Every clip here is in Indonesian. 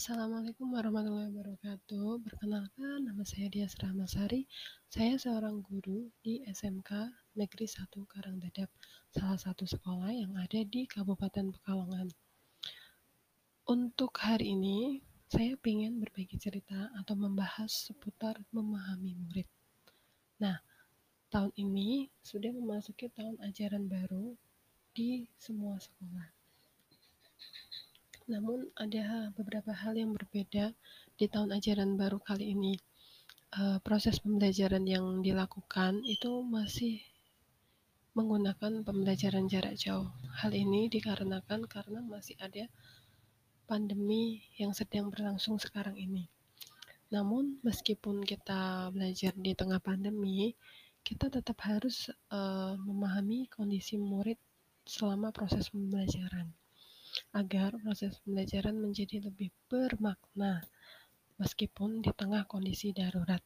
Assalamualaikum warahmatullahi wabarakatuh. Perkenalkan, nama saya Dias Rahmasari. Saya seorang guru di SMK Negeri 1 Karangdadap, salah satu sekolah yang ada di Kabupaten Pekalongan. Untuk hari ini, saya ingin berbagi cerita atau membahas seputar memahami murid. Nah, tahun ini sudah memasuki tahun ajaran baru di semua sekolah. Namun ada beberapa hal yang berbeda di tahun ajaran baru kali ini. Uh, proses pembelajaran yang dilakukan itu masih menggunakan pembelajaran jarak jauh. Hal ini dikarenakan karena masih ada pandemi yang sedang berlangsung sekarang ini. Namun meskipun kita belajar di tengah pandemi, kita tetap harus uh, memahami kondisi murid selama proses pembelajaran agar proses pembelajaran menjadi lebih bermakna meskipun di tengah kondisi darurat.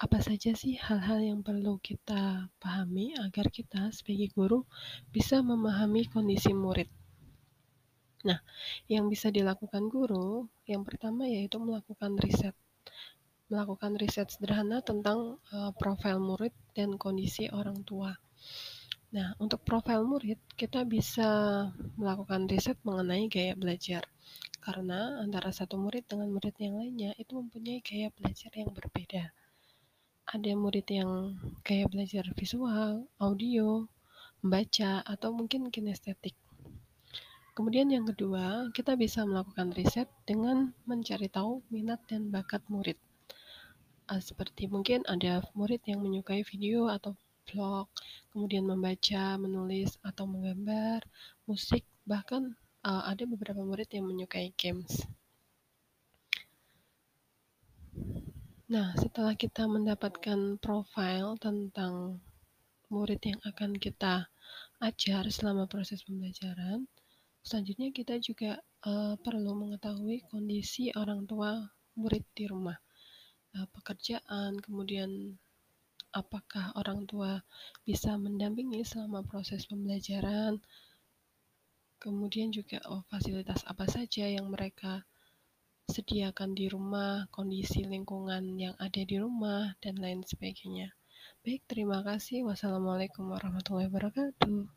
Apa saja sih hal-hal yang perlu kita pahami agar kita sebagai guru bisa memahami kondisi murid? Nah, yang bisa dilakukan guru, yang pertama yaitu melakukan riset. Melakukan riset sederhana tentang uh, profil murid dan kondisi orang tua. Nah, untuk profil murid, kita bisa melakukan riset mengenai gaya belajar. Karena antara satu murid dengan murid yang lainnya itu mempunyai gaya belajar yang berbeda. Ada murid yang gaya belajar visual, audio, membaca, atau mungkin kinestetik. Kemudian yang kedua, kita bisa melakukan riset dengan mencari tahu minat dan bakat murid. Ah, seperti mungkin ada murid yang menyukai video atau vlog, kemudian membaca, menulis, atau menggambar, musik, bahkan uh, ada beberapa murid yang menyukai games. Nah, setelah kita mendapatkan profil tentang murid yang akan kita ajar selama proses pembelajaran, selanjutnya kita juga uh, perlu mengetahui kondisi orang tua murid di rumah, uh, pekerjaan, kemudian apakah orang tua bisa mendampingi selama proses pembelajaran, kemudian juga oh, fasilitas apa saja yang mereka sediakan di rumah, kondisi lingkungan yang ada di rumah, dan lain sebagainya. Baik, terima kasih. Wassalamualaikum warahmatullahi wabarakatuh.